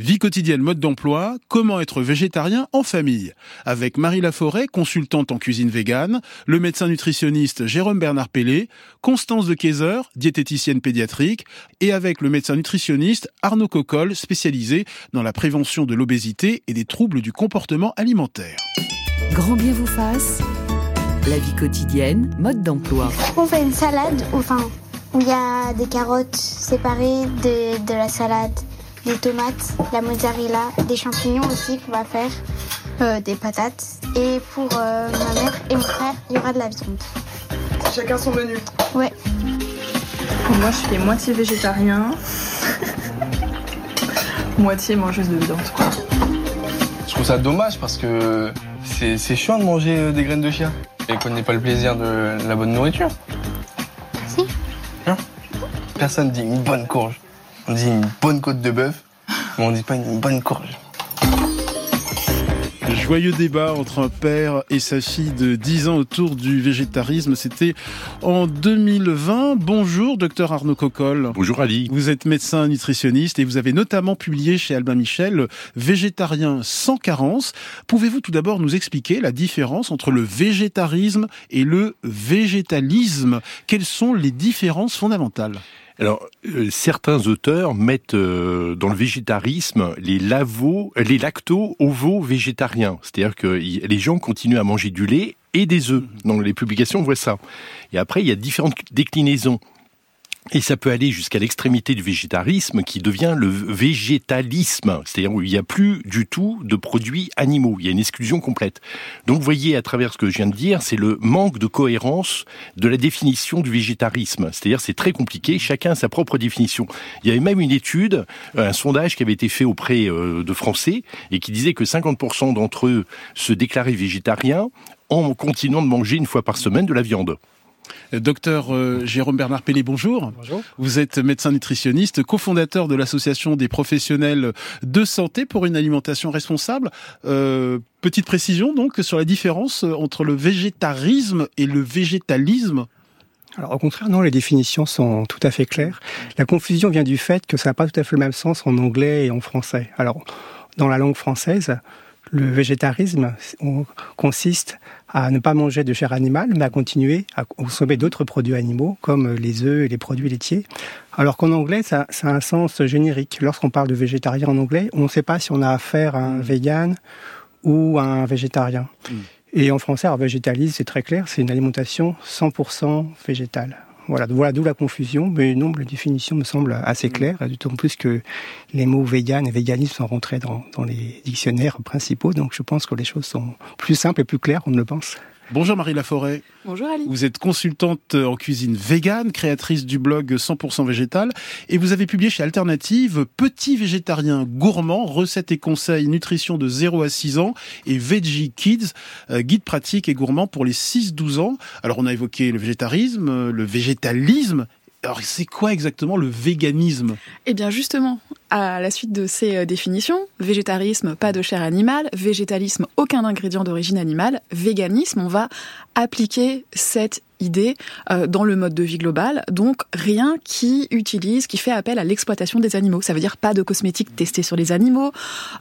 Vie quotidienne, mode d'emploi, comment être végétarien en famille Avec Marie Laforêt, consultante en cuisine végane, le médecin nutritionniste Jérôme Bernard Pellet, Constance de Kayser, diététicienne pédiatrique, et avec le médecin nutritionniste Arnaud Coccol, spécialisé dans la prévention de l'obésité et des troubles du comportement alimentaire. Grand bien vous fasse, la vie quotidienne, mode d'emploi. On fait une salade, enfin, où il y a des carottes séparées de, de la salade des tomates, la mozzarella, des champignons aussi qu'on va faire, euh, des patates. Et pour euh, ma mère et mon frère, il y aura de la viande. Chacun son menu Ouais. Moi, je fais moitié végétarien, moitié mangeuse de viande. Je trouve ça dommage parce que c'est chiant de manger euh, des graines de chia et qu'on n'ait pas le plaisir de la bonne nourriture. Si. Hein Personne dit une bonne courge. On dit une bonne côte de bœuf, mais on dit pas une bonne courge. Joyeux débat entre un père et sa fille de 10 ans autour du végétarisme. C'était en 2020. Bonjour, docteur Arnaud Coccol. Bonjour Ali. Vous êtes médecin nutritionniste et vous avez notamment publié chez Albin Michel Végétarien sans carence. Pouvez-vous tout d'abord nous expliquer la différence entre le végétarisme et le végétalisme? Quelles sont les différences fondamentales? Alors, euh, certains auteurs mettent euh, dans le végétarisme les, lavo, les lacto-ovo-végétariens. C'est-à-dire que les gens continuent à manger du lait et des œufs. Dans les publications, on voit ça. Et après, il y a différentes déclinaisons. Et ça peut aller jusqu'à l'extrémité du végétarisme qui devient le végétalisme, c'est-à-dire où il n'y a plus du tout de produits animaux, il y a une exclusion complète. Donc vous voyez à travers ce que je viens de dire, c'est le manque de cohérence de la définition du végétarisme, c'est-à-dire c'est très compliqué, chacun a sa propre définition. Il y avait même une étude, un sondage qui avait été fait auprès euh, de Français et qui disait que 50% d'entre eux se déclaraient végétariens en continuant de manger une fois par semaine de la viande. Docteur euh, Jérôme Bernard Pellet, bonjour. Bonjour. Vous êtes médecin nutritionniste, cofondateur de l'association des professionnels de santé pour une alimentation responsable. Euh, petite précision donc sur la différence entre le végétarisme et le végétalisme. Alors au contraire, non, les définitions sont tout à fait claires. La confusion vient du fait que ça n'a pas tout à fait le même sens en anglais et en français. Alors dans la langue française, le végétarisme consiste à ne pas manger de chair animale, mais à continuer à consommer d'autres produits animaux, comme les œufs et les produits laitiers. Alors qu'en anglais, ça, a un sens générique. Lorsqu'on parle de végétarien en anglais, on ne sait pas si on a affaire à un mm. vegan ou à un végétarien. Mm. Et en français, alors végétalisme, c'est très clair, c'est une alimentation 100% végétale. Voilà, voilà d'où la confusion, mais non, la définition me semble assez mm. claire, d'autant plus que les mots vegan et véganisme sont rentrés dans, dans les dictionnaires principaux, donc je pense que les choses sont plus simples et plus claires ne le pense. Bonjour Marie Laforêt. Bonjour Ali. Vous êtes consultante en cuisine végane, créatrice du blog 100% végétal et vous avez publié chez Alternative Petit végétarien gourmand, recettes et conseils nutrition de 0 à 6 ans et Veggie Kids, euh, guide pratique et gourmand pour les 6-12 ans. Alors on a évoqué le végétarisme, le végétalisme alors, c'est quoi exactement le véganisme? Eh bien, justement, à la suite de ces euh, définitions, végétarisme, pas de chair animale, végétalisme, aucun ingrédient d'origine animale, véganisme, on va appliquer cette idée euh, dans le mode de vie global. Donc rien qui utilise, qui fait appel à l'exploitation des animaux. Ça veut dire pas de cosmétiques testés sur les animaux.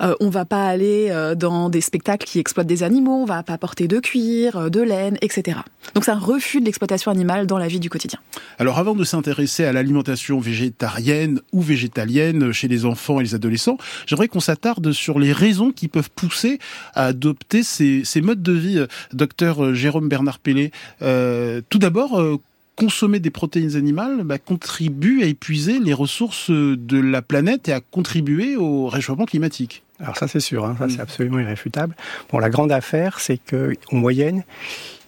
Euh, on va pas aller dans des spectacles qui exploitent des animaux. On va pas porter de cuir, de laine, etc. Donc c'est un refus de l'exploitation animale dans la vie du quotidien. Alors avant de s'intéresser à l'alimentation végétarienne ou végétalienne chez les enfants et les adolescents, j'aimerais qu'on s'attarde sur les raisons qui peuvent pousser à adopter ces, modes de vie. Docteur Jérôme Bernard Pellet, euh, tout d'abord, euh, consommer des protéines animales bah, contribue à épuiser les ressources de la planète et à contribuer au réchauffement climatique. Alors ça c'est sûr, hein, ça c'est mm. absolument irréfutable. Bon, la grande affaire, c'est que en moyenne,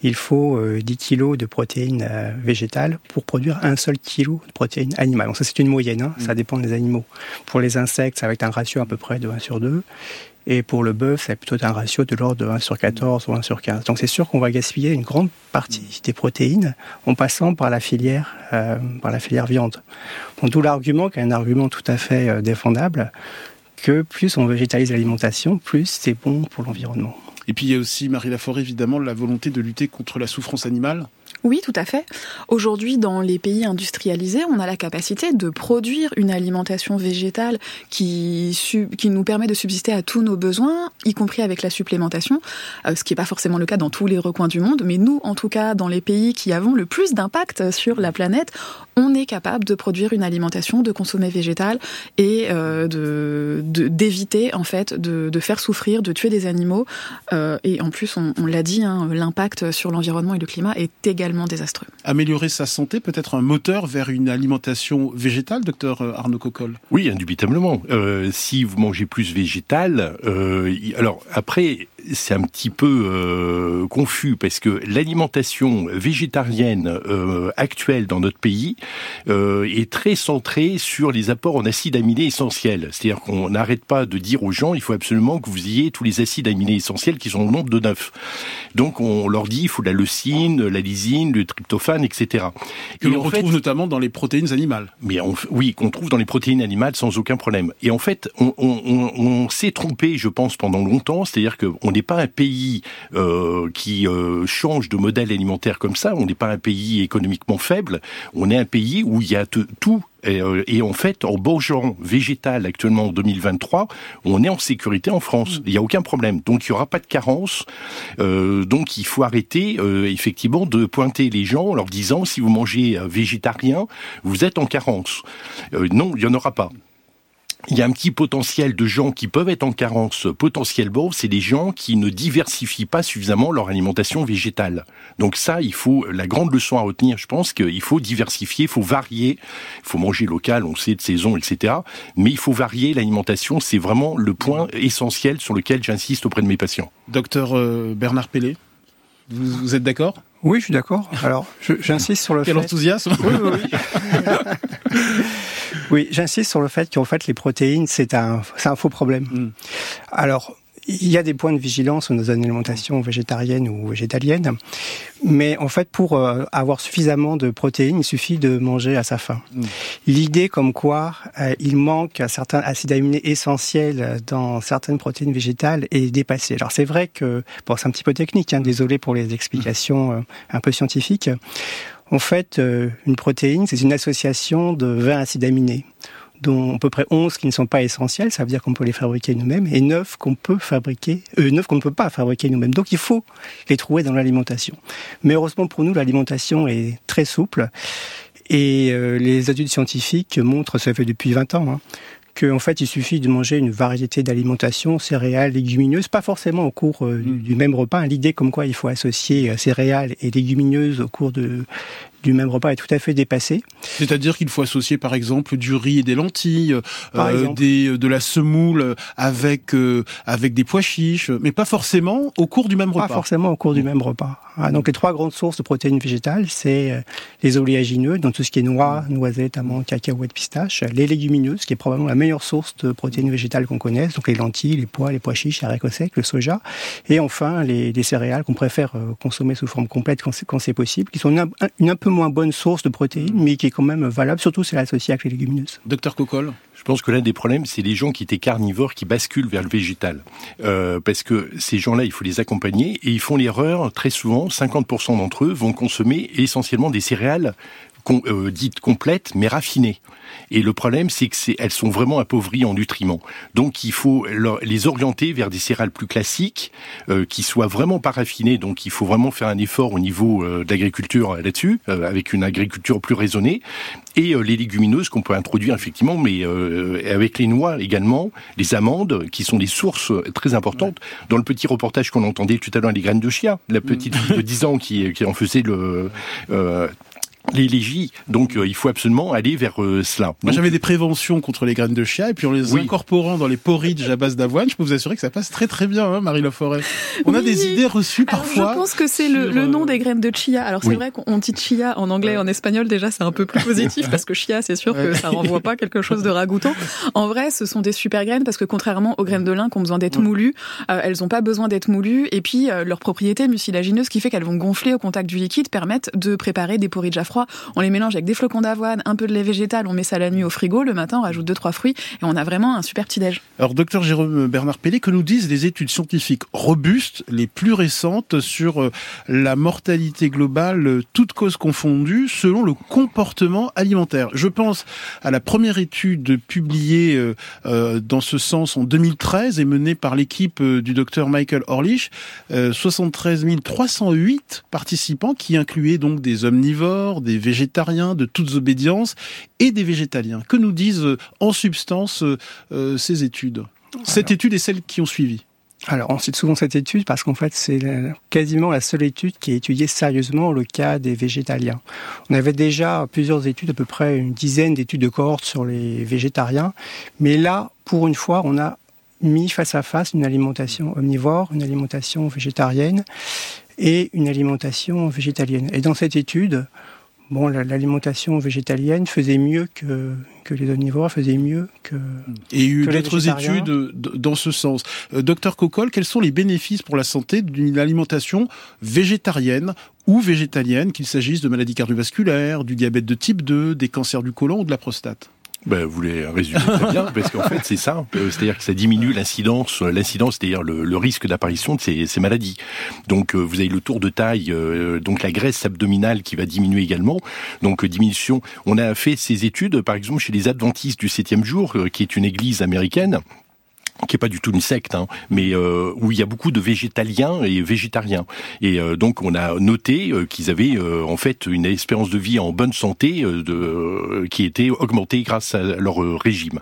il faut 10 euh, kilos de protéines euh, végétales pour produire un seul kilo de protéines animales. Donc ça c'est une moyenne, hein, ça mm. dépend des animaux. Pour les insectes, ça va être un ratio à peu près de 1 sur 2. Et pour le bœuf, c'est plutôt un ratio de l'ordre de 1 sur 14 ou 1 sur 15. Donc c'est sûr qu'on va gaspiller une grande partie des protéines en passant par la filière, euh, par la filière viande. Bon, D'où l'argument, qui est un argument tout à fait euh, défendable, que plus on végétalise l'alimentation, plus c'est bon pour l'environnement. Et puis il y a aussi, Marie Laforêt, évidemment, la volonté de lutter contre la souffrance animale. Oui, tout à fait. Aujourd'hui, dans les pays industrialisés, on a la capacité de produire une alimentation végétale qui, nous permet de subsister à tous nos besoins, y compris avec la supplémentation, euh, ce qui n'est pas forcément le cas dans tous les recoins du monde. Mais nous, en tout cas, dans les pays qui avons le plus d'impact sur la planète, on est capable de produire une alimentation, de consommer végétal et euh, d'éviter en fait de, faire souffrir, de tuer des animaux. Euh, et en plus, on, on l'a dit, hein, l'impact sur l'environnement et le climat est également désastreux. Améliorer sa santé peut être un moteur vers une alimentation végétale, docteur Arnaud Coccol Oui, indubitablement. Euh, si vous mangez plus végétal, euh, alors après, c'est un petit peu euh, confus parce que l'alimentation végétarienne euh, actuelle dans notre pays euh, est très centrée sur les apports en acides aminés essentiels. C'est-à-dire qu'on n'arrête pas de dire aux gens il faut absolument que vous ayez tous les acides aminés essentiels qui sont au nombre de neuf. Donc on leur dit il faut la leucine, la lysine, le tryptophane, etc. Que l'on retrouve notamment dans les protéines animales. Mais on, oui, qu'on trouve dans les protéines animales sans aucun problème. Et en fait, on, on, on s'est trompé, je pense, pendant longtemps. C'est-à-dire qu'on n'est pas un pays euh, qui euh, change de modèle alimentaire comme ça. On n'est pas un pays économiquement faible. On est un pays où il y a tout et, euh, et, en fait, en mangeant végétal actuellement en 2023, on est en sécurité en France. Mm. Il n'y a aucun problème. Donc il n'y aura pas de carence. Euh, donc il faut arrêter euh, effectivement de pointer les gens en leur disant si vous mangez végétarien, vous êtes en carence. non, il n'y en aura pas il y a un petit potentiel de gens qui peuvent être en carence potentiellement, c'est des gens qui ne diversifient pas suffisamment leur alimentation végétale. Donc ça, il faut la grande leçon à retenir, je pense qu'il faut diversifier, il faut varier, il faut manger local, on sait de saison, etc. Mais il faut varier l'alimentation, c'est vraiment le point essentiel sur lequel j'insiste auprès de mes patients. Docteur euh, Bernard Pellet, vous, vous êtes d'accord? Oui, je suis d'accord. Alors, j'insiste sur le Quel fait. Enthousiasme Oui, oui. oui, j'insiste sur le fait qu'en fait, les protéines, c'est un, c'est un faux problème. Mm. Alors, il y a des points de vigilance dans nos alimentations végétariennes ou végétaliennes, mais en fait, pour euh, avoir suffisamment de protéines, il suffit de manger à sa faim. Mm. L'idée comme quoi euh, il manque certains acides aminés essentiels dans certaines protéines végétales est dépassée. Alors c'est vrai que, bon, c'est un petit peu technique, hein, désolé pour les explications euh, un peu scientifiques. En fait, une protéine, c'est une association de 20 acides aminés dont à peu près 11 qui ne sont pas essentiels, ça veut dire qu'on peut les fabriquer nous-mêmes, et 9 qu'on peut fabriquer, euh, 9 qu'on ne peut pas fabriquer nous-mêmes. Donc il faut les trouver dans l'alimentation. Mais heureusement pour nous, l'alimentation est très souple, et euh, les études scientifiques montrent, ça fait depuis 20 ans, hein, qu'en fait, il suffit de manger une variété d'alimentation, céréales, légumineuses, pas forcément au cours euh, du, du, même repas. L'idée comme quoi il faut associer euh, céréales et légumineuses au cours de, du même repas est tout à fait dépassé. C'est-à-dire qu'il faut associer par exemple du riz et des lentilles, euh, des, de la semoule avec euh, avec des pois chiches, mais pas forcément au cours du même repas. Pas forcément au cours du même repas. Ah, donc les trois grandes sources de protéines végétales, c'est euh, les oléagineux, donc tout ce qui est noix, noisettes, amandes, cacahuètes, pistaches, les légumineuses, qui est probablement la meilleure source de protéines végétales qu'on connaisse, donc les lentilles, les pois, les pois chiches, les haricots secs, le soja, et enfin les, les céréales qu'on préfère euh, consommer sous forme complète quand c'est possible, qui sont une, une un peu moins bonne source de protéines, mais qui est quand même valable, surtout si elle est associée avec les légumineuses. Docteur Coccol je pense que l'un des problèmes, c'est les gens qui étaient carnivores qui basculent vers le végétal. Euh, parce que ces gens-là, il faut les accompagner et ils font l'erreur, très souvent, 50% d'entre eux vont consommer essentiellement des céréales euh, dites complètes mais raffinées. Et le problème, c'est que c'est, elles sont vraiment appauvries en nutriments. Donc, il faut leur, les orienter vers des céréales plus classiques, euh, qui soient vraiment pas raffinées. Donc, il faut vraiment faire un effort au niveau euh, de l'agriculture là-dessus, euh, avec une agriculture plus raisonnée. Et euh, les légumineuses qu'on peut introduire effectivement, mais euh, avec les noix également, les amandes, qui sont des sources très importantes. Dans le petit reportage qu'on entendait tout à l'heure, les graines de chia, la petite fille de 10 ans qui, qui en faisait le l'élégie. Donc euh, il faut absolument aller vers euh, cela. Moi j'avais des préventions contre les graines de chia et puis en les oui. incorporant dans les porridge à base d'avoine, je peux vous assurer que ça passe très très bien, hein, Marie Laforêt. On oui. a des idées reçues Alors, parfois. Je pense que c'est le, le, nom des graines de chia. Alors c'est oui. vrai qu'on dit chia en anglais et en espagnol déjà c'est un peu plus positif parce que chia c'est sûr que ça renvoie pas quelque chose de ragoûtant. En vrai ce sont des super graines parce que contrairement aux graines de lin qui ont besoin d'être moulues, euh, elles n'ont pas besoin d'être moulues et puis euh, leur propriété mucilagineuse qui fait qu'elles vont gonfler au contact du liquide permettent de préparer des porridge à froid on les mélange avec des flocons d'avoine, un peu de lait végétal, on met ça la nuit au frigo, le matin on rajoute deux trois fruits et on a vraiment un super petit déj. Alors docteur Jérôme Bernard Pellet, que nous disent les études scientifiques robustes, les plus récentes sur euh, la mortalité globale, euh, toutes causes confondues, selon le comportement alimentaire? Je pense à la première étude publiée euh, dans ce sens en 2013 et menée par l'équipe du docteur Michael Orlich, 73 308 participants qui incluaient donc des omnivores, des végétariens de toutes obédiences et des végétaliens. Que nous disent en substance ces études? Cette étude et celles qui ont suivi alors, on cite souvent cette étude parce qu'en fait, c'est quasiment la seule étude qui a étudié sérieusement le cas des végétaliens. On avait déjà plusieurs études, à peu près une dizaine d'études de cohorte sur les végétariens, mais là, pour une fois, on a mis face à face une alimentation omnivore, une alimentation végétarienne et une alimentation végétalienne. Et dans cette étude, bon, l'alimentation végétalienne faisait mieux que, que les omnivores, faisait mieux que. Et il y a eu d'autres études dans ce sens. Euh, docteur Coccol, quels sont les bénéfices pour la santé d'une alimentation végétarienne ou végétalienne, qu'il s'agisse de maladies cardiovasculaires, du diabète de type 2, des cancers du côlon ou de la prostate? Ben, vous les résumez très bien, parce qu'en fait, c'est ça. Euh, c'est-à-dire que ça diminue l'incidence, euh, l'incidence, c'est-à-dire le, risque d'apparition de ces, ces, maladies. Donc, euh, vous avez le tour de taille, donc la graisse abdominale qui va diminuer également. Donc, diminution. On a fait ces études, par exemple, chez les adventistes du septième jour, qui est une église américaine qui est pas du tout une secte, hein, mais euh, où il y a beaucoup de végétaliens et végétariens. Et euh, donc on a noté euh, qu'ils avaient en fait une espérance de vie en bonne santé de, qui était augmentée grâce à leur régime.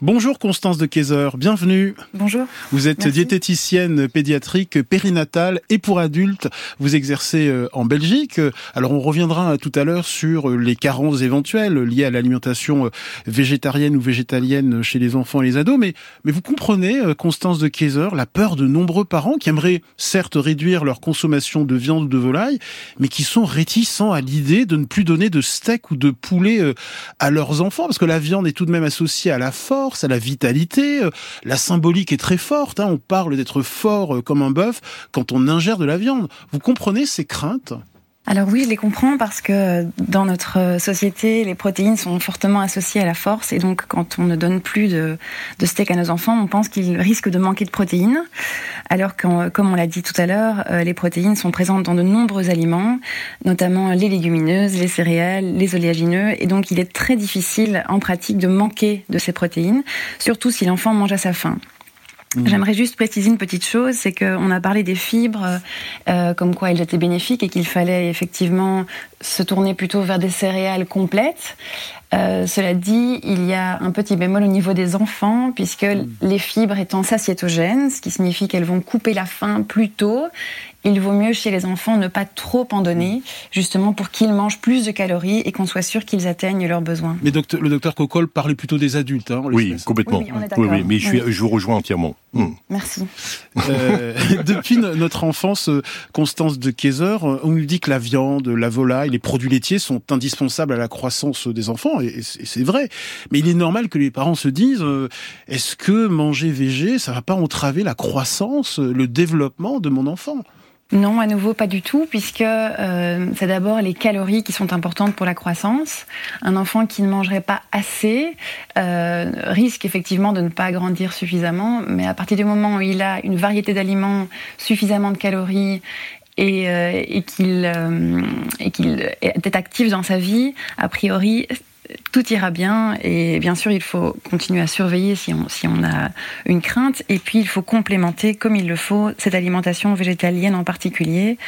Bonjour Constance de Kayser, bienvenue. Bonjour. Vous êtes diététicienne pédiatrique périnatale et pour adultes. Vous exercez en Belgique. Alors on reviendra tout à l'heure sur les carences éventuelles liées à l'alimentation végétarienne ou végétalienne chez les enfants et les ados, mais, mais vous comprenez comprenez, euh, Constance de Kaiser, la peur de nombreux parents qui aimeraient certes réduire leur consommation de viande ou de volaille, mais qui sont réticents à l'idée de ne plus donner de steak ou de poulet euh, à leurs enfants, parce que la viande est tout de même associée à la force, à la vitalité, euh, la symbolique est très forte, hein. on parle d'être fort comme un bœuf quand on ingère de la viande. Vous comprenez ces craintes? Alors oui, je les comprends parce que dans notre société, les protéines sont fortement associées à la force et donc quand on ne donne plus de, steak à nos enfants, on pense qu'ils risquent de manquer de protéines. Alors que, comme on l'a dit tout à l'heure, euh, les protéines sont présentes dans de nombreux aliments, notamment les légumineuses, les céréales, les oléagineux et donc il est très difficile en pratique de manquer de ces protéines, surtout si l'enfant mange à sa faim. Mhm. J'aimerais juste préciser une petite chose, c'est qu'on a parlé des fibres, euh, comme quoi elles étaient bénéfiques et qu'il fallait effectivement se tourner plutôt vers des céréales complètes. Euh, cela dit, il y a un petit bémol au niveau des enfants, puisque mhm. les fibres étant satiétogènes, ce qui signifie qu'elles vont couper la faim plus tôt, il vaut mieux chez les enfants ne pas trop en donner, justement pour qu'ils mangent plus de calories et qu'on soit sûr qu'ils atteignent leurs besoins. Mais docteur, le docteur Coccol parlait plutôt des adultes. Hein, oui, complètement. Oui, oui, mais je, je, vous rejoins entièrement. Hmm. Merci. Euh, depuis notre enfance, Constance de Kayser, on nous dit que la viande, la volaille, les produits laitiers sont indispensables à la croissance des enfants, c'est vrai. Mais il est normal que les parents se disent, euh, est-ce que manger végé, ça va pas entraver la croissance, le développement de mon enfant? Non, à nouveau, pas du tout, puisque euh, c'est d'abord les calories qui sont importantes pour la croissance. Un enfant qui ne mangerait pas assez euh, risque effectivement de ne pas grandir suffisamment, mais à partir du moment où il a une variété d'aliments, suffisamment de calories euh, et qu'il est actif dans sa vie, a priori, tout ira bien et bien sûr il faut continuer à surveiller si on, si on a une crainte et puis il faut complémenter comme il le faut cette alimentation végétalienne en particulier,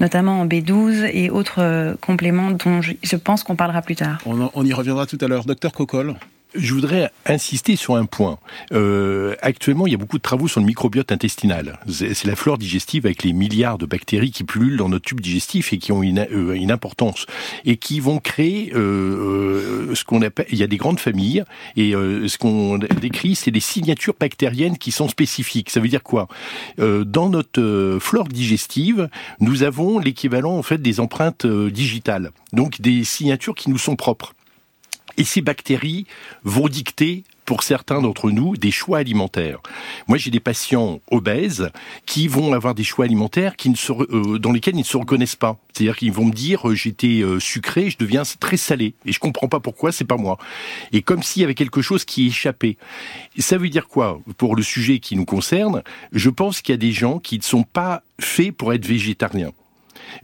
notamment en B12 et autres euh, compléments dont je, pense qu'on parlera plus tard. On, on y reviendra tout à l'heure. Docteur Coccol je voudrais insister sur un point. Euh, actuellement, il y a beaucoup de travaux sur le microbiote intestinal. C'est la flore digestive avec les milliards de bactéries qui pullulent dans notre tube digestif et qui ont une, euh, importance et qui vont créer euh, ce qu'on appelle. Il y a des grandes familles et ce qu'on décrit, c'est des signatures bactériennes qui sont spécifiques. Ça veut dire quoi? Dans notre flore digestive, nous avons l'équivalent en fait des empreintes digitales, donc des signatures qui nous sont propres. Et ces bactéries vont dicter pour certains d'entre nous des choix alimentaires. Moi, j'ai des patients obèses qui vont avoir des choix alimentaires qui ne se, euh, dans lesquels ils ne se reconnaissent pas. C'est-à-dire qu'ils vont me dire euh, j'étais euh, sucré, je deviens très salé et je comprends pas pourquoi, c'est pas moi. Et comme s'il y avait quelque chose qui échappait. ça veut dire quoi pour le sujet qui nous concerne? Je pense qu'il y a des gens qui ne sont pas faits pour être végétariens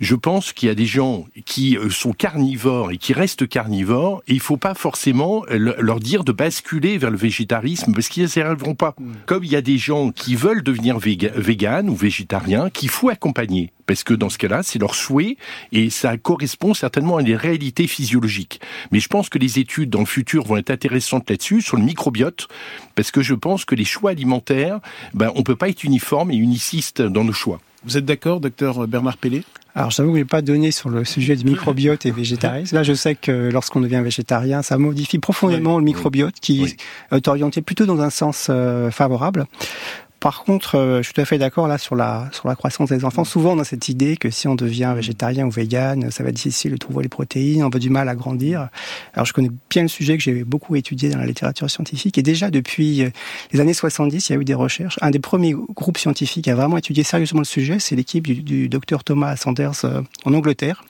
je pense qu'il y a des gens qui euh, sont carnivores et qui restent carnivores, et il faut pas forcément leur dire de basculer vers le végétarisme, parce qu'ils n'y arriveront pas. Hmm. Comme il y a des gens qui veulent devenir véganes ou végétariens, qu'il faut accompagner parce que dans ce cas-là, c'est leur souhait et ça correspond certainement à des réalités physiologiques. Mais je pense que les études dans le futur vont être intéressantes là-dessus, sur le microbiote, parce que je pense que les choix alimentaires, ben, on peut pas être uniforme et uniciste dans nos choix. Vous êtes d'accord, docteur Bernard Pellet? Alors, j'avoue que je n'ai pas donné sur le sujet du microbiote et végétarisme. Là, je sais que lorsqu'on devient végétarien, ça modifie profondément le microbiote qui est orienté plutôt dans un sens euh, favorable. Par contre, euh, je suis tout à fait d'accord là sur la sur la croissance des enfants. Souvent, on a cette idée que si on devient végétarien ou vegan, ça va être difficile de trouver les protéines, on va du mal à grandir. Alors, je connais bien le sujet que j'ai beaucoup étudié dans la littérature scientifique et déjà depuis euh, les années 70, il y a eu des recherches. Un des premiers groupes scientifiques à vraiment étudier sérieusement le sujet, c'est l'équipe du, du docteur Thomas Sanders euh, en Angleterre,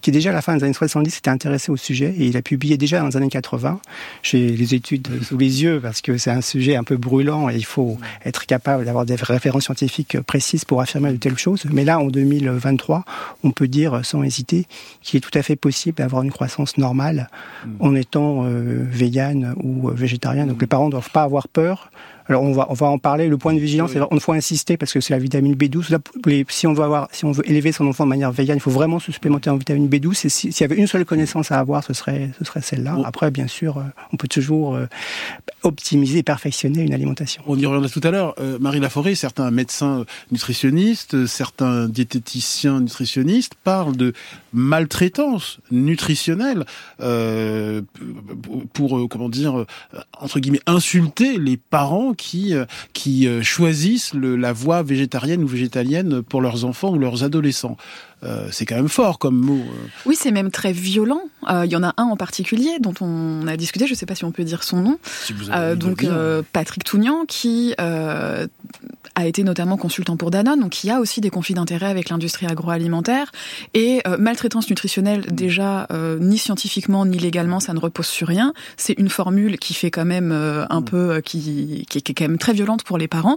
qui déjà à la fin des années 70 s'était intéressé au sujet et il a publié déjà dans les années 80. J'ai les études sous les yeux parce que c'est un sujet un peu brûlant et il faut être capable d'avoir des références scientifiques précises pour affirmer de telles choses. Mais là, en 2023, on peut dire sans hésiter qu'il est tout à fait possible d'avoir une croissance normale hmm. en étant euh, vegan ou végétarien. Donc les parents ne doivent pas avoir peur alors on va on va en parler. Le point de vigilance, oui. on faut insister parce que c'est la vitamine B12. si on veut avoir, si on veut élever son enfant de manière végane, il faut vraiment se supplémenter en vitamine B12. s'il y avait une seule connaissance à avoir, ce serait ce serait celle-là. Après, bien sûr, euh, on peut toujours euh, optimiser et perfectionner une alimentation. On y reviendra tout à l'heure. Euh, Marie Laforêt, certains médecins nutritionnistes, certains diététiciens nutritionnistes parlent de maltraitance nutritionnelle euh, pour comment dire entre guillemets insulter les parents qui euh, euh, choisissent la voie végétarienne ou végétalienne pour leurs enfants ou leurs adolescents. Euh, c'est quand même fort comme mot. Oui, c'est même très violent. Il y en a un en particulier dont on a discuté, je ne sais pas si on peut dire son nom. Si donc Patrick Tougnan, qui a été notamment consultant pour Danone, donc qui a aussi des conflits d'intérêts avec l'industrie agroalimentaire. Et maltraitance nutritionnelle, déjà, ni scientifiquement ni légalement, ça ne repose sur rien. C'est une formule qui fait quand même un mm. peu, qui, qui, est quand même très violente pour les parents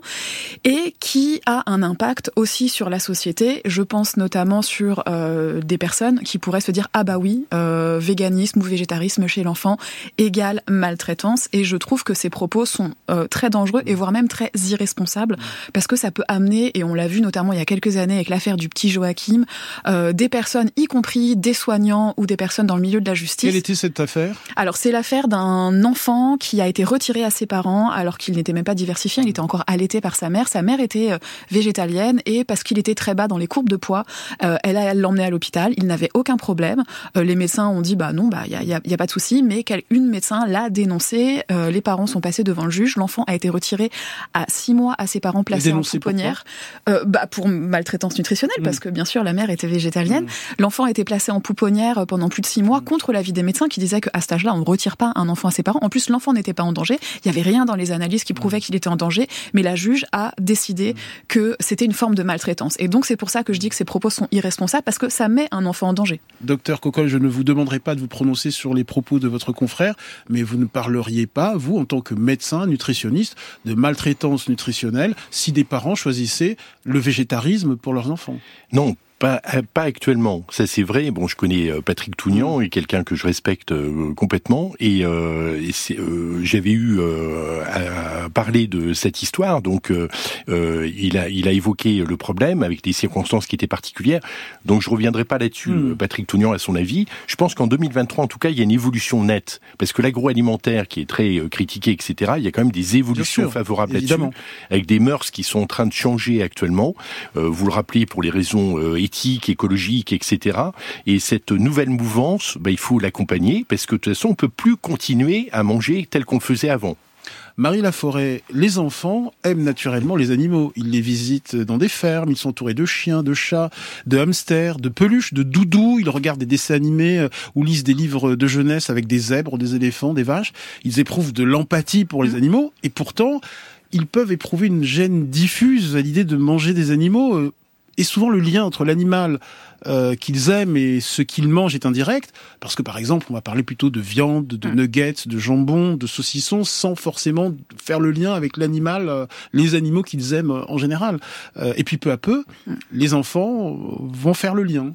et qui a un impact aussi sur la société. Je pense notamment sur euh, des personnes qui pourraient se dire ah bah oui, euh, véganisme ou végétarisme chez l'enfant égale maltraitance. Et je trouve que ces propos sont euh, très dangereux et voire même très irresponsables parce que ça peut amener et on l'a vu notamment il y a quelques années avec l'affaire du petit Joachim, euh, des personnes, y compris des soignants ou des personnes dans le milieu de la justice. Quelle était cette affaire? Alors c'est l'affaire d'un enfant qui a été retiré à ses parents alors qu'il n'était même pas diversifié, il était encore allaité par sa mère. Sa mère était végétalienne et parce qu'il était très bas dans les courbes de poids, euh, elle a l'emmené à l'hôpital. Il n'avait aucun problème. Euh, les médecins ont dit bah non, bah il y a, y, a, y a, pas de souci, mais une médecin l'a dénoncé. les parents sont passés devant le juge. L'enfant a été retiré à six mois à ses parents placés en pouponnière. bah pour maltraitance nutritionnelle, parce mm. que bien sûr la mère était végétalienne. Mm. L'enfant a été placé en pouponnière pendant plus de six mois mm. contre l'avis des médecins qui disaient qu'à cet âge-là on ne retire pas un enfant à ses parents. En plus l'enfant n'était pas en danger. Il y avait rien dans les analyses qui prouvaient qu'il était en danger, mais la juge a décidé que c'était une forme de maltraitance. Et donc c'est pour ça que je dis que ces propos sont irresponsables, parce que ça met un enfant en danger. Docteur Cocolle, je ne vous demanderai pas de vous prononcer sur les propos de votre confrère, mais vous ne parleriez pas, vous, en tant que médecin, nutritionniste, de maltraitance nutritionnelle si des parents choisissaient le végétarisme pour leurs enfants Non, pas, pas actuellement, ça c'est vrai. Bon, je connais euh, Patrick Tougnan, et quelqu'un que je respecte euh, complètement, et, euh, euh, j'avais eu à parler de cette histoire. Donc, il a il a évoqué le problème avec des circonstances qui étaient particulières. Donc, je reviendrai pas là-dessus. Hmm. Patrick Tougnan a son avis. Je pense qu'en 2023, en tout cas, il y a une évolution nette, parce que l'agroalimentaire qui est très critiqué, etc. Il y a quand même des évolutions favorables là-dessus, avec des mœurs qui sont en train de changer actuellement. vous le rappelez pour les raisons éthique, écologique, etc. Et cette nouvelle mouvance, bah, il faut l'accompagner parce que de toute façon, on peut plus continuer à manger tel qu'on le faisait avant. Marie Laforêt, les enfants aiment naturellement les animaux. Ils les visitent dans des fermes, ils sont entourés de chiens, de chats, de hamsters, de peluches, de doudous. Ils regardent des dessins animés euh, ou lisent des livres de jeunesse avec des zèbres, des éléphants, des vaches. Ils éprouvent de l'empathie pour les animaux et pourtant, ils peuvent éprouver une gêne diffuse à l'idée de manger des animaux. Et souvent, le lien entre l'animal euh, qu'ils aiment et ce qu'ils mangent est indirect, parce que par exemple, on va parler plutôt de viande, de nuggets, de jambon, de saucisson, sans forcément faire le lien avec l'animal, euh, les animaux qu'ils aiment euh, en général. Euh, et puis peu à peu, les enfants euh, vont faire le lien.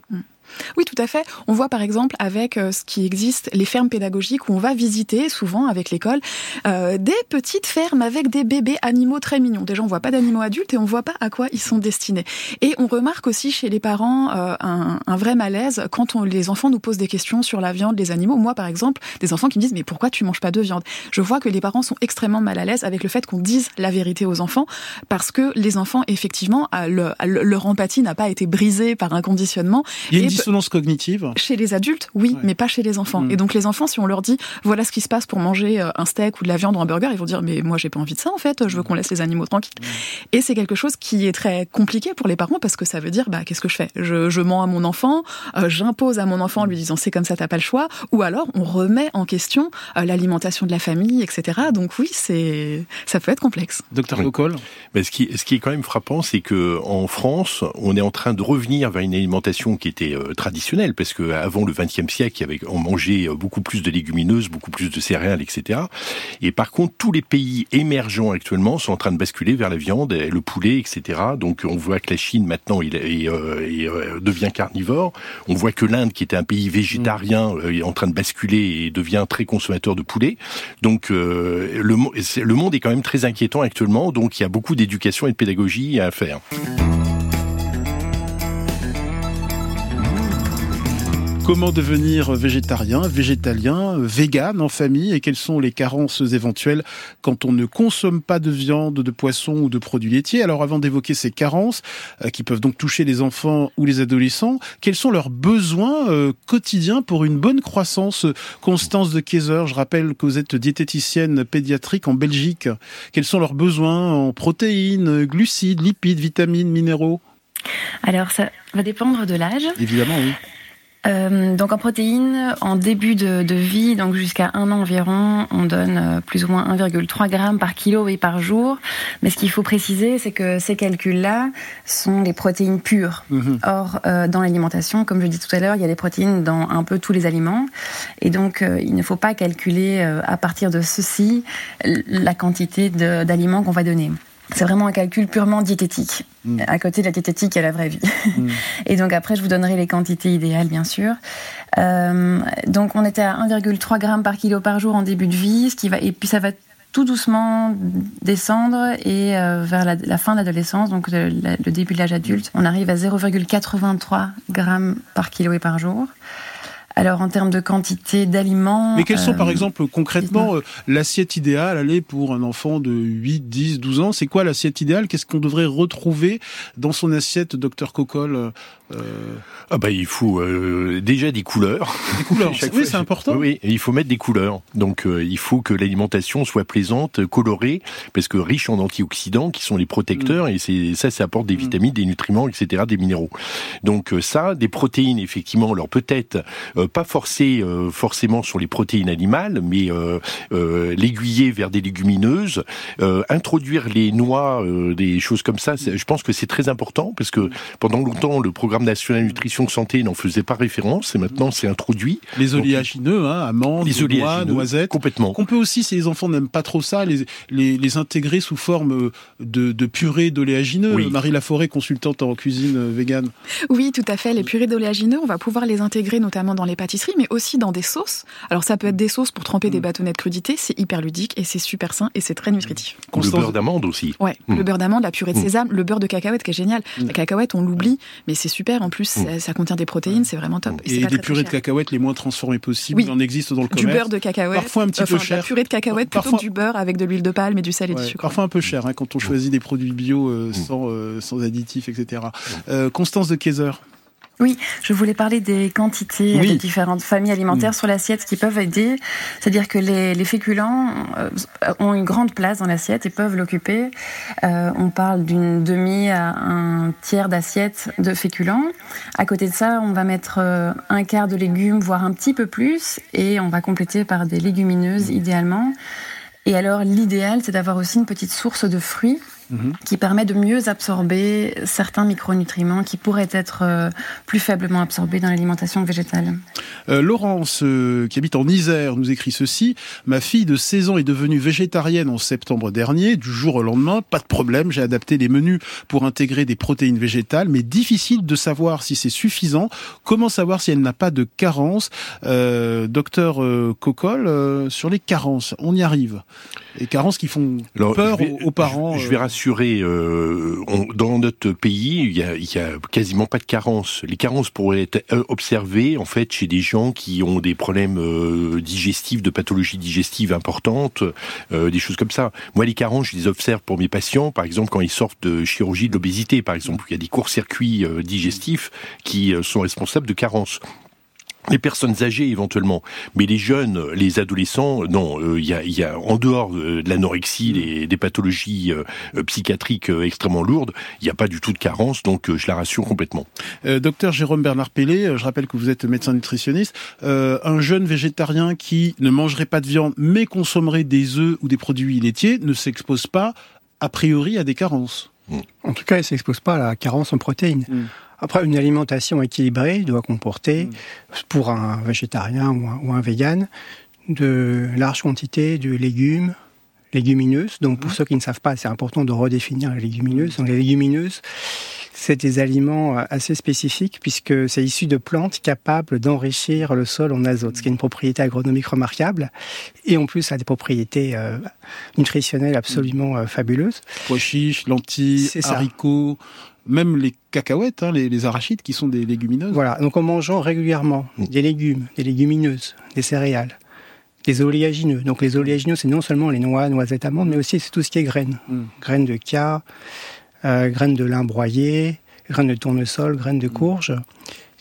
Oui, tout à fait. On voit par exemple avec euh, ce qui existe, les fermes pédagogiques où on va visiter souvent avec l'école euh, des petites fermes avec des bébés animaux très mignons. Déjà, on voit pas d'animaux adultes et on voit pas à quoi ils sont destinés. Et on remarque aussi chez les parents euh, un, un vrai malaise quand on, les enfants nous posent des questions sur la viande, les animaux. Moi, par exemple, des enfants qui me disent mais pourquoi tu manges pas de viande? Je vois que les parents sont extrêmement mal à l'aise avec le fait qu'on dise la vérité aux enfants parce que les enfants, effectivement, le- le- leur empathie n'a pas été brisée par un conditionnement. Il y a une Et pe- dissonance cognitive. chez les adultes, oui, mais pas chez les enfants. Mm. Et donc les enfants, si on leur dit voilà ce qui se passe pour manger euh, un steak ou de la viande ou un burger, ils vont dire mais moi j'ai pas envie de ça en fait, je veux qu'on laisse les animaux tranquilles. Et c'est quelque chose qui est très compliqué pour les parents parce que ça veut dire bah qu'est-ce que je fais? Je, je mens à mon enfant, euh, j'impose à mon enfant en lui disant c'est comme ça t'as pas le choix, ou alors on remet en question euh, l'alimentation de la famille, etc. Donc oui, c'est ça peut être complexe. Docteur Oui. Mais ce qui, ce qui est quand même frappant, c'est que en France, on est en train de revenir vers une alimentation qui était euh, traditionnelle, parce que avant le XXe siècle, avait, on mangeait beaucoup plus de légumineuses, beaucoup plus de céréales, etc. Et par contre, tous les pays émergents actuellement sont en train de basculer vers la viande, le poulet, etc. Donc, on voit que la Chine maintenant il euh, euh, devient carnivore. On voit que l'Inde, qui était un pays végétarien, euh, est en train de basculer et devient très consommateur de poulet. Donc, euh, le monde est quand même très inquiétant actuellement. Donc, il y a beaucoup d'éducation et de pédagogie à faire. Comment devenir végétarien, végétalien, vegan en famille et quelles sont les carences éventuelles quand on ne consomme pas de viande, de poisson ou de produits laitiers? Alors avant d'évoquer ces carences euh, qui peuvent donc toucher les enfants ou les adolescents, quels sont leurs besoins euh, quotidiens pour une bonne croissance? Constance de Kayser, je rappelle que vous êtes diététicienne pédiatrique en Belgique. Quels sont leurs besoins en protéines, glucides, lipides, vitamines, minéraux? Alors, ça va dépendre de l'âge. Évidemment, oui. Euh, donc en protéines, en début de, de vie, donc jusqu'à un an environ, on donne euh, plus ou moins 1,3 g par kilo et par jour. Mais ce qu'il faut préciser, c'est que ces calculs-là sont les protéines pures. Mhm. Or, euh, dans l'alimentation, comme je dis tout à l'heure, il y a des protéines dans un peu tous les aliments. Et donc, euh, il ne faut pas calculer à partir de ceci la quantité d'aliments qu'on va donner. C'est vraiment un calcul purement diététique. Mm. À côté de la diététique, il y a la vraie vie. Mm. Et donc après, je vous donnerai les quantités idéales, bien sûr. Euh, donc on était à 1,3 g par kilo par jour en début de vie, ce qui va et puis ça va tout doucement descendre et euh, vers la, la fin de l'adolescence, donc le, le début de l'âge adulte, on arrive à 0,83 grammes par kilo et par jour. Alors en termes de quantité d'aliments, Mais quelles sont, euh, par exemple, concrètement, euh, l'assiette idéale, allez, pour un enfant de 8, 10, 12 ans C'est quoi l'assiette idéale? Qu'est-ce qu'on devrait retrouver dans son assiette, docteur Cocol euh, Ah bah il faut euh, déjà des couleurs. Des couleurs, oui, fois, c'est important. Oui, il faut mettre des couleurs. Donc euh, il faut que l'alimentation soit plaisante, colorée, parce que riche en antioxydants qui sont les protecteurs et c'est ça, ça apporte des vitamines, des nutriments, etc., des minéraux. Donc euh, ça, des protéines effectivement, alors peut-être euh, pas forcer euh, forcément sur les protéines animales, mais euh, euh, l'aiguiller vers des légumineuses, euh, introduire les noix, euh, des choses comme ça. Je pense que c'est très important parce que pendant longtemps le programme national nutrition santé n'en faisait pas référence et maintenant c'est introduit. Les oléagineux, hein, amandes, les noix, noisettes. complètement. Qu'on peut aussi, si les enfants n'aiment pas trop ça, les, les, les intégrer sous forme euh, de, de purée d'oléagineux. Oui. Marie Laforêt, consultante en cuisine euh, végane. Oui, tout à fait. Les purées d'oléagineux, on va pouvoir les intégrer notamment dans les pâtisseries, mais aussi dans des sauces. Alors ça peut être des sauces pour tremper des bâtonnets de crudité, c'est hyper ludique et c'est super sain et c'est très nutritif. Le Constance- beurre d'amande aussi. Ouais, Mm. le beurre d'amande, la purée de Mm. sésame, le beurre de cacahuète qui est génial. La cacahuète, on l'oublie, mais c'est super. En plus, ça, ça contient des protéines, c'est vraiment top. Et pas des purées de cacahuètes les moins transformées possibles. Oui. Il en existe dans le Du commerce. beurre de cacahuète. Parfois un petit enfin, peu de cher. La purée de cacahuète plutôt Parfois- que du beurre avec de l'huile de palme et du sel et Ouais, du sucre. parfois un peu cher hein, quand on choisit des produits bio euh, sans, euh, sans additifs, etc. Euh, Constance de Kayser. Oui, je voulais parler des quantités des différentes familles alimentaires mm. sur l'assiette qui peuvent aider. C'est-à-dire que les, les, féculents euh, ont une grande place dans l'assiette et peuvent l'occuper. Euh, on parle d'une demi à un tiers d'assiette de féculents. À côté de ça, on va mettre euh, un quart de légumes, voire un petit peu plus, et on va compléter par des légumineuses mm. idéalement. Et alors, l'idéal, c'est d'avoir aussi une petite source de fruits Mhm. qui permet de mieux absorber certains micronutriments qui pourraient être euh, plus faiblement absorbés dans l'alimentation végétale. Euh, Laurence, euh, qui habite en Isère, nous écrit ceci. Ma fille de 16 ans est devenue végétarienne en septembre dernier. Du jour au lendemain, pas de problème, j'ai adapté les menus pour intégrer des protéines végétales, mais difficile de savoir si c'est suffisant. Comment savoir si elle n'a pas de carence? Docteur Cocol, sur les carences, on y arrive. Les carences qui font peur aux, parents. Je, vais rassurer euh, dans notre pays, il y, a, quasiment pas de carence. Les carences pourraient être euh, observées en fait chez des gens qui ont des problèmes euh, digestifs, de pathologies digestives importantes, des choses comme ça. Moi, les carences, je les observe pour mes patients, par exemple quand ils sortent de chirurgie de l'obésité, par exemple, il y a des courts-circuits digestifs qui sont responsables de carences les personnes âgées éventuellement, mais les jeunes, les adolescents, non. Euh, il y, a, y, a, en dehors de l'anorexie, les, des pathologies euh, psychiatriques euh, extrêmement lourdes, il n'y a pas du tout de carence, donc je la rassure complètement. docteur Jérôme Bernard Pellet, je rappelle que vous êtes médecin nutritionniste. un jeune végétarien qui ne mangerait pas de viande, mais consommerait des œufs ou des produits laitiers, ne s'expose pas a priori à des carences. En tout cas, il ne s'expose pas à la carence en protéines. Mm. Après, une alimentation équilibrée doit comporter, pour un végétarien ou un, vegan, de larges quantités de légumes, légumineuses. Donc, pour mmh. ceux qui ne savent pas, c'est important de redéfinir les légumineuses. Donc, les légumineuses, c'est des aliments euh, assez spécifiques puisque c'est issu de plantes capables d'enrichir le sol en azote, ce qui est une propriété agronomique remarquable et en plus ça a des propriétés euh, nutritionnelles absolument euh, fabuleuses. Pois chiches, lentilles, haricots, même les cacahuètes, hein, les, arachides qui sont des légumineuses. Voilà, donc en mangeant régulièrement des légumes, des légumineuses, des céréales, des oléagineux. Donc les oléagineux, c'est non seulement les noix, noisettes, amandes, mais aussi c'est tout ce qui est graines. Mm. Graines de chia, euh, graines de lin broyé, graines de tournesol, graines de courge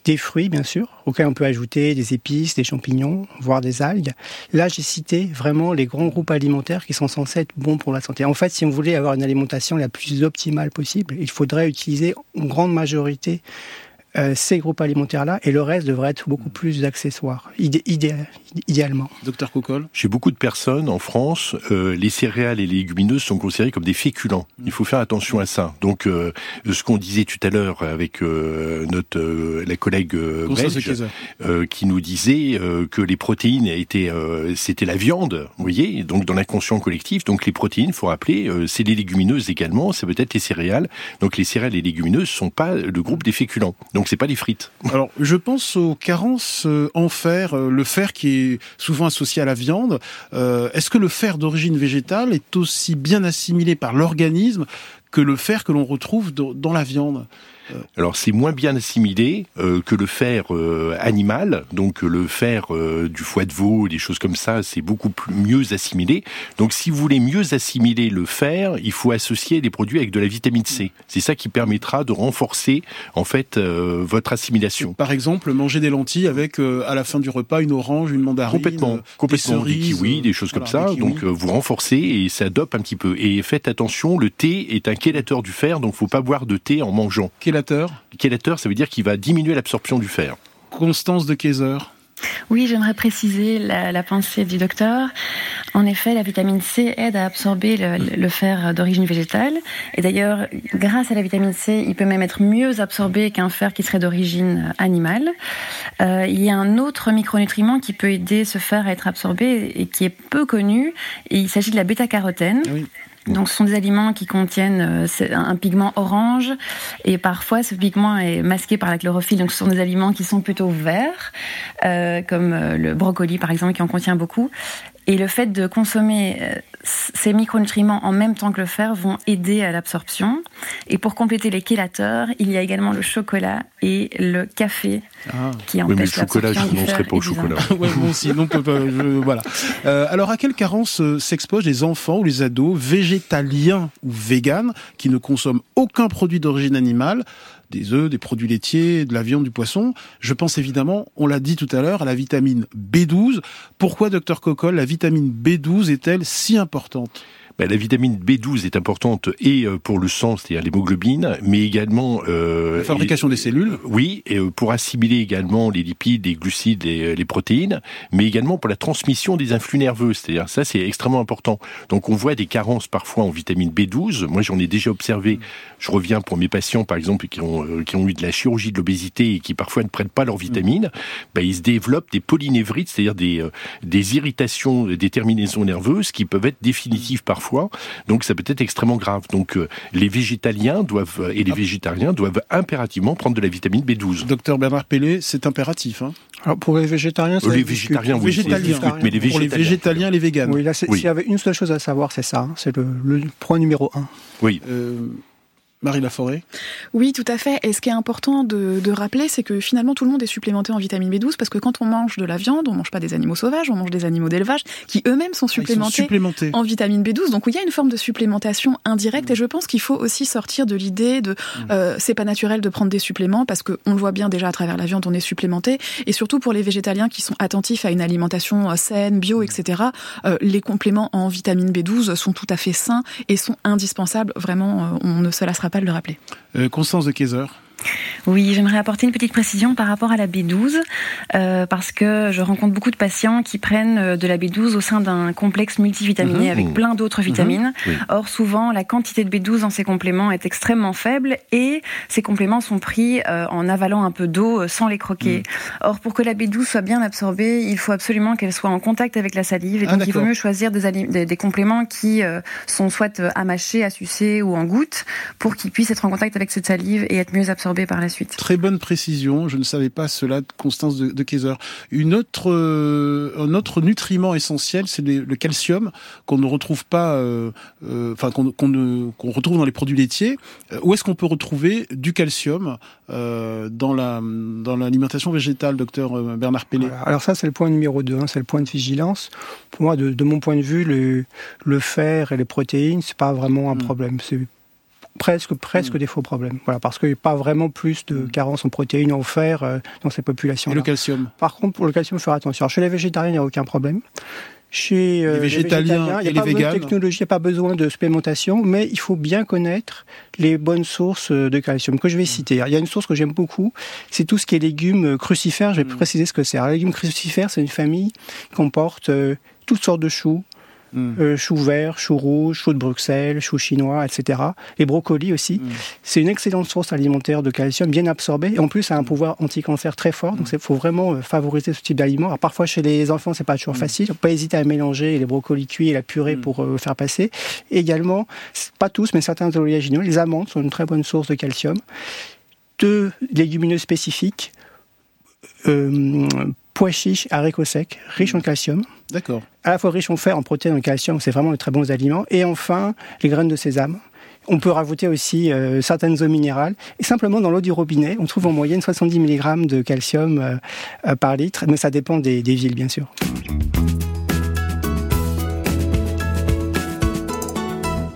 des fruits, bien sûr, auxquels on peut ajouter des épices, des champignons, voire des algues. Là, j'ai cité vraiment les grands groupes alimentaires qui sont censés être bons pour la santé. En fait, si on voulait avoir une alimentation la plus optimale possible, il faudrait utiliser en grande majorité euh, ces groupes alimentaires-là, et le reste devrait être beaucoup plus accessoire, idéalement. Docteur Cocol Chez beaucoup de personnes en France, euh, les céréales et les légumineuses sont considérées comme des féculents. Il faut faire attention à ça. Donc, euh, ce qu'on disait tout à l'heure avec notre la collègue belge, qui nous disait que les protéines étaient, c'était la viande, vous voyez, donc dans l'inconscient collectif. Donc, les protéines, faut rappeler, c'est les légumineuses également, c'est peut-être les céréales. Donc, les céréales et les légumineuses sont pas le groupe des féculents. Donc c'est pas des frites. Alors je pense aux carences euh, en fer, euh, le fer qui est souvent associé à la viande. Euh, est-ce que le fer d'origine végétale est aussi bien assimilé par l'organisme que le fer que l'on retrouve dans la viande? Alors c'est moins bien assimilé euh, que le fer euh, animal, donc le fer euh, du foie de veau, des choses comme ça, c'est beaucoup plus, mieux assimilé. Donc si vous voulez mieux assimiler le fer, il faut associer des produits avec de la vitamine C. C'est ça qui permettra de renforcer en fait votre assimilation. Par exemple, manger des lentilles avec à la fin du repas une orange, une mandarine, complètement, complètement des, kiwis, des choses comme ça. Donc vous renforcez et ça dope un petit peu. Et faites attention, le thé est un chélateur du fer, donc faut pas boire de thé en mangeant. Chélateur ça veut dire qu'il va diminuer l'absorption du fer. Constance de Kayser oui, j'aimerais préciser la, pensée du docteur. En effet, la vitamine C aide à absorber le, fer d'origine végétale. Et d'ailleurs, grâce à la vitamine C, il peut même être mieux absorbé qu'un fer qui serait d'origine animale. Euh, il y a un autre micronutriment qui peut aider ce fer à être absorbé et qui est peu connu. il s'agit de la bêta-carotène. Oui. Donc, ce sont des aliments qui contiennent euh, un pigment orange et parfois ce pigment est masqué par la chlorophylle. Donc, ce sont des aliments qui sont plutôt verts, euh, comme euh, le brocoli par exemple, qui en contient beaucoup. Et le fait de consommer euh, ces micronutriments en même temps que le fer vont aider à l'absorption. Et pour compléter les chélateurs, il y a également le chocolat et le café ah. qui empêchent oui, mais le chocolat, je ne serais pas au chocolat. ouais, bon, aussi, donc, voilà. Euh, alors, à quelle carence euh, s'exposent les enfants ou les ados végétaliens ou véganes qui ne consomment aucun produit d'origine animale des œufs, des produits laitiers, de la viande, du poisson. Je pense évidemment, on l'a dit tout à l'heure, à la vitamine B12. Pourquoi, docteur Cocolle, la vitamine B12 est-elle si importante? Ben, la vitamine B12 est importante et euh, pour le sang, c'est-à-dire l'hémoglobine, mais également euh, la fabrication des cellules. Oui, et euh, pour assimiler également les lipides, les glucides, les, les protéines, mais également pour la transmission des influx nerveux. C'est-à-dire ça, c'est extrêmement important. Donc on voit des carences parfois en vitamine B12. Moi, j'en ai déjà observé. Je reviens pour mes patients, par exemple, qui ont qui ont eu de la chirurgie de l'obésité et qui parfois ne prennent pas leurs vitamines. Ben, ils se développent des polynévrites, c'est-à-dire des des irritations des terminaisons nerveuses qui peuvent être définitives parfois donc ça peut être extrêmement grave. Donc euh, les végétaliens doivent euh, et les végétariens doivent impérativement prendre de la vitamine B12. Docteur Bernard Pellet, c'est impératif. Hein Alors pour les végétariens, ça les végétariens, oui, végétaliens, mais les végétaliens. Pour les végétaliens, les véganes. Oui, là, s'il y avait une seule chose à savoir, c'est ça. Hein. C'est le, le, point numéro un. Oui. Euh, Marie Laforêt Oui, tout à fait. Et ce qui est important de, de rappeler, c'est que finalement tout le monde est supplémenté en vitamine B12 parce que quand on mange de la viande, on mange pas des animaux sauvages, on mange des animaux d'élevage qui eux-mêmes sont, supplémentés, en vitamine B12. Donc il y a une forme de supplémentation indirecte mmh. et je pense qu'il faut aussi sortir de l'idée de mmh. euh, c'est pas naturel de prendre des suppléments parce qu'on le voit bien déjà à travers la viande, on est supplémenté. Et surtout pour les végétaliens qui sont attentifs à une alimentation euh, saine, bio, mmh. etc., euh, les compléments en vitamine B12 sont tout à fait sains et sont indispensables. Vraiment, euh, on ne se lassera pas le rappeler. Euh, Constance de Kaiser oui, j'aimerais apporter une petite précision par rapport à la B12, euh, parce que je rencontre beaucoup de patients qui prennent euh, de la B12 au sein d'un complexe multivitaminé mhm. avec plein d'autres vitamines. Mhm. Or, souvent, la quantité de B12 dans ces compléments est extrêmement faible et ces compléments sont pris euh, en avalant un peu d'eau sans les croquer. Mhm. Or, pour que la B12 soit bien absorbée, il faut absolument qu'elle soit en contact avec la salive et ah, donc il vaut mieux choisir des, des, compléments qui sont soit à mâcher, à sucer ou en gouttes pour qu'ils puissent être en contact avec cette salive et être mieux absorbés par la suite. Très bonne précision, je ne savais pas cela de Constance de, de. Une autre, euh, un autre nutriment essentiel, c'est le calcium qu'on ne retrouve pas, euh, euh, enfin qu'on retrouve dans les produits laitiers. Où est-ce qu'on peut retrouver du calcium dans la dans l'alimentation végétale, docteur Bernard Pellet Alors ça, c'est le point numéro 2, hein, c'est le point de vigilance. Pour moi, de, de mon point de vue, le, le fer et les protéines, c'est pas vraiment un hmm. problème. C'est presque, presque mm. des faux problèmes. Voilà, parce qu'il n'y a pas vraiment plus de mm. carence en protéines, en fer euh, dans ces populations. -là. Et le calcium Par contre, pour le calcium, il faut faire attention. chez les végétariens, il n'y a aucun problème. Chez euh, les végétaliens, il n'y a, pas besoin de technologie, il n'y a pas besoin de supplémentation, mais il faut bien connaître les bonnes sources de calcium que je vais mm. citer. Il y a une source que j'aime beaucoup, c'est tout ce qui est légumes crucifères. Je vais préciser ce que c'est. Les légumes crucifères, c'est une famille qui comporte euh, toutes sortes de choux, Mm. Euh, choux verts, choux rouges, choux de Bruxelles, choux chinois, etc. Et brocolis aussi. Mm. C'est une excellente source alimentaire de calcium, bien absorbée. Et en plus, ça a un mm. pouvoir anti-cancer très fort. Donc, il faut vraiment euh, favoriser ce type d'aliment. Alors, parfois, chez les enfants, c'est pas toujours facile. Faut pas hésiter à mélanger les brocolis cuits et la purée pour euh, faire passer. Et également, pas tous, mais certains oléagineux, les amandes sont une très bonne source de calcium. Deux légumineuses spécifiques. Euh, pois chiches, haricots secs, riches en calcium. D'accord. À la fois riches en fer, en protéines, en calcium, c'est vraiment de très bons aliments. Et enfin, les graines de sésame. On peut rajouter aussi euh, certaines eaux minérales. Et simplement, dans l'eau du robinet, on trouve en moyenne 70 mg de calcium euh, euh, par litre, mais ça dépend des, des villes, bien sûr.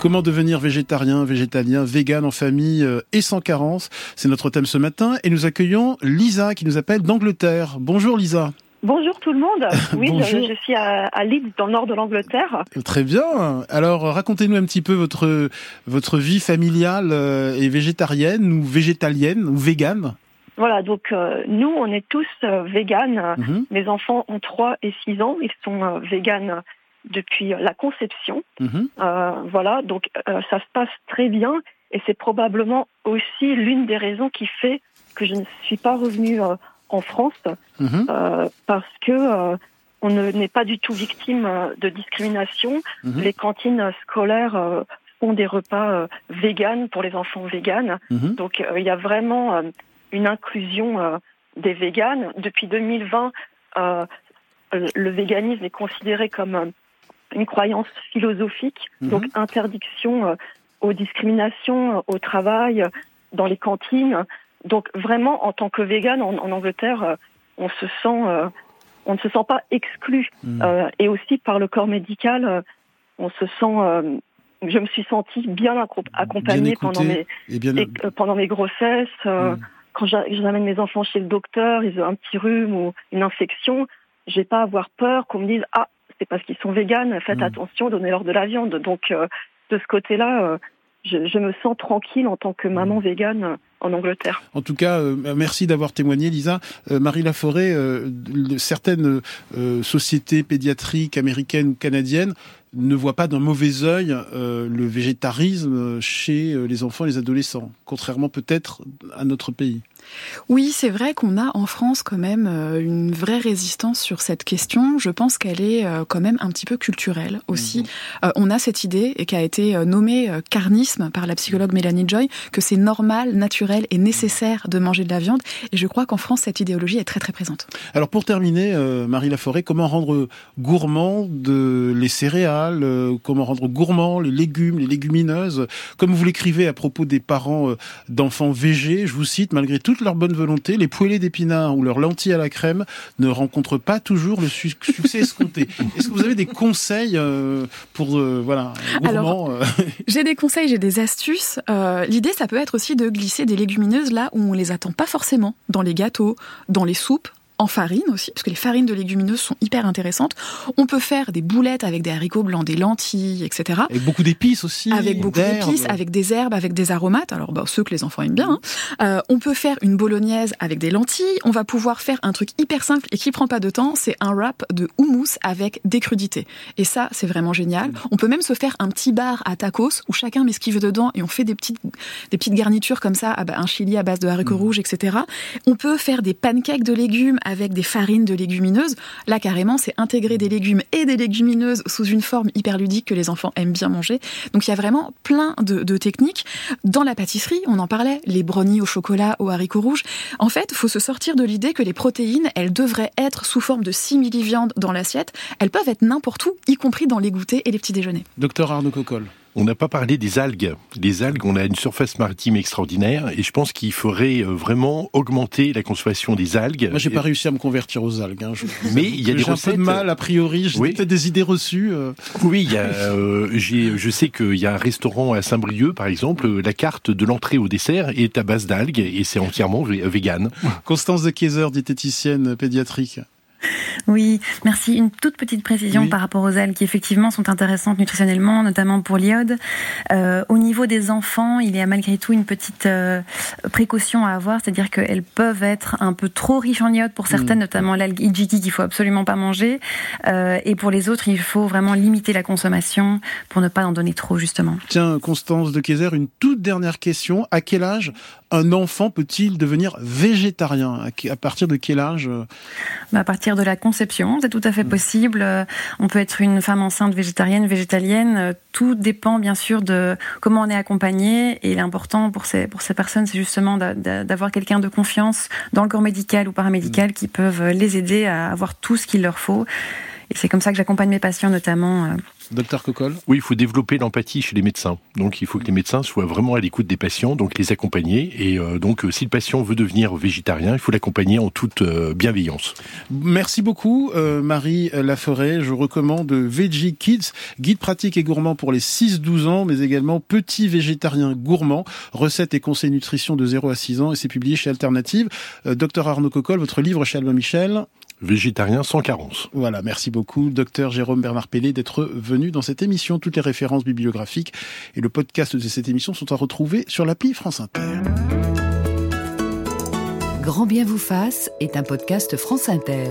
Comment devenir végétarien, végétalien, vegan en famille et sans carence? C'est notre thème ce matin et nous accueillons Lisa qui nous appelle d'Angleterre. Bonjour Lisa. Bonjour tout le monde. Oui, je, suis à, Leeds, dans le nord de l'Angleterre. Très bien. Alors, racontez-nous un petit peu votre votre vie familiale euh, et végétarienne ou végétalienne ou végane. Voilà, donc euh, nous, on est tous euh, véganes. Mhm. Mes enfants ont 3 et 6 ans. Ils sont véganes depuis la conception. Mhm. voilà, donc ça se passe très bien. Et c'est probablement aussi l'une des raisons qui fait que je ne suis pas revenue en France mhm. euh, parce que euh, on n'est pas du tout victime euh, de discrimination. Mhm. Les cantines scolaires font des repas véganes pour les enfants véganes. Donc il y a vraiment une inclusion des véganes. Depuis 2020, le véganisme est considéré comme une croyance philosophique, donc interdiction aux discriminations au travail, dans les cantines. Donc vraiment, en tant que vegan en, Angleterre, euh, on se sent, euh, on ne se sent pas exclu. Euh, et aussi par le corps médical, on se sent je me suis sentie bien accompagnée pendant mes pendant mes grossesses. Mm. Quand j'amène mes enfants chez le docteur, ils ont un petit rhume ou une infection, j'ai pas à avoir peur qu'on me dise ah c'est parce qu'ils sont véganes, faites mm. attention, donnez-leur de la viande. Donc de ce côté-là, je, me sens tranquille en tant que maman végane en Angleterre. En tout cas, euh, merci d'avoir témoigné, Lisa. Euh, Marie Laforêt, euh, certaines sociétés pédiatriques américaines ou canadiennes ne voient pas d'un mauvais œil le végétarisme chez les enfants et les adolescents, contrairement peut-être à notre pays. Oui, c'est vrai qu'on a en France quand même euh, une vraie résistance sur cette question. Je pense qu'elle est euh, quand même un petit peu culturelle aussi. Mhm. Euh, on a cette idée, et qui a été nommée carnisme par la psychologue Mélanie Joy, que c'est normal, naturel et nécessaire de manger de la viande. Et je crois qu'en France, cette idéologie est très très présente. Alors pour terminer, Marie Laforêt, comment rendre gourmand de les céréales Comment rendre gourmand les légumes, les légumineuses Comme vous l'écrivez à propos des parents d'enfants végés, je vous cite, malgré tout leur bonne volonté, les poêlés d'épinards ou leurs lentilles à la crème ne rencontrent pas toujours le succès escompté. Est-ce que vous avez des conseils euh, pour euh, voilà Alors, euh J'ai des conseils, j'ai des astuces. L'idée, ça peut être aussi de glisser des légumineuses là où on les attend pas forcément, dans les gâteaux, dans les soupes en farine aussi, parce que les farines de légumineuses sont hyper intéressantes. On peut faire des boulettes avec des haricots blancs, des lentilles, etc. Avec beaucoup d'épices aussi. Avec beaucoup d'épices, avec des herbes, avec des aromates. Alors, bah, ceux que les enfants aiment bien. Hein. Euh, on peut faire une bolognaise avec des lentilles. On va pouvoir faire un truc hyper simple et qui prend pas de temps. C'est un wrap de houmous avec des crudités. Et ça, c'est vraiment génial. On peut même se faire un petit bar à tacos où chacun met ce qu'il veut dedans et on fait des petites, des petites garnitures comme ça, ah bah, un chili à base de haricots mmh. rouges, etc. On peut faire des pancakes de légumes avec des farines de légumineuses. Là, carrément, c'est intégrer des légumes et des légumineuses sous une forme hyper ludique que les enfants aiment bien manger. Donc, il y a vraiment plein de, techniques. Dans la pâtisserie, on en parlait, les brownies au chocolat, aux haricots rouges. En fait, faut se sortir de l'idée que les protéines, elles devraient être sous forme de simili-viande dans l'assiette. Elles peuvent être n'importe où, y compris dans les goûters et les petits déjeuners. Docteur Arnaud Coccol. On n'a pas parlé des algues. Les algues, on a une surface maritime extraordinaire et je pense qu'il faudrait euh, vraiment augmenter la consommation des algues. Moi, j'ai pas réussi à me convertir aux algues. Hein. Mais il y a des recettes. un peu de mal a priori. J'ai peut-être des idées reçues. Euh. Oui, il y a, euh, je sais qu'il y a un restaurant à Saint-Brieuc, par exemple. La carte de l'entrée au dessert est à base d'algues et c'est entièrement vegan. Constance de Kayser, diététicienne pédiatrique. Oui, merci. Une toute petite précision par rapport aux algues qui effectivement sont intéressantes nutritionnellement, notamment pour l'iode. Euh, au niveau des enfants, il y a malgré tout une petite euh, précaution à avoir, c'est-à-dire qu'elles peuvent être un peu trop riches en iode pour certaines, mm. notamment l'algue IGT qu'il faut absolument pas manger, euh, et pour les autres, il faut vraiment limiter la consommation pour ne pas en donner trop justement. Tiens, Constance de Kayser, une toute dernière question. À quel âge un enfant peut-il devenir végétarien? À partir de quel âge bah, À partir de la conception, c'est tout à fait mm. possible. Euh, on peut être une femme enceinte végétarienne, végétalienne. Euh, tout dépend bien sûr de comment on est accompagné. Et l'important pour ces, pour ces personnes, c'est justement d'avoir quelqu'un de confiance dans le corps médical ou paramédical mm. qui peuvent les aider à avoir tout ce qu'il leur faut. Et c'est comme ça que j'accompagne mes patients notamment euh, Docteur Coccol Oui, il faut développer l'empathie chez les médecins. Donc il faut que les médecins soient vraiment à l'écoute des patients, donc les accompagner. Et euh, donc euh, si le patient veut devenir végétarien, il faut l'accompagner en toute euh, bienveillance. Merci beaucoup Marie Laforêt. Je recommande Veggie Kids, guide pratique et gourmand pour les 6-12 ans, mais également petit végétarien gourmand, recettes et conseils nutrition de 0 à 6 ans. Et c'est publié chez Alternative. Docteur Arnaud Coccol, votre livre chez Albin Michel Végétarien sans carence. Voilà, merci beaucoup, docteur Jérôme Bernard Pellet, d'être venu dans cette émission. Toutes les références bibliographiques et le podcast de cette émission sont à retrouver sur l'appli France Inter. Grand bien vous fasse est un podcast France Inter.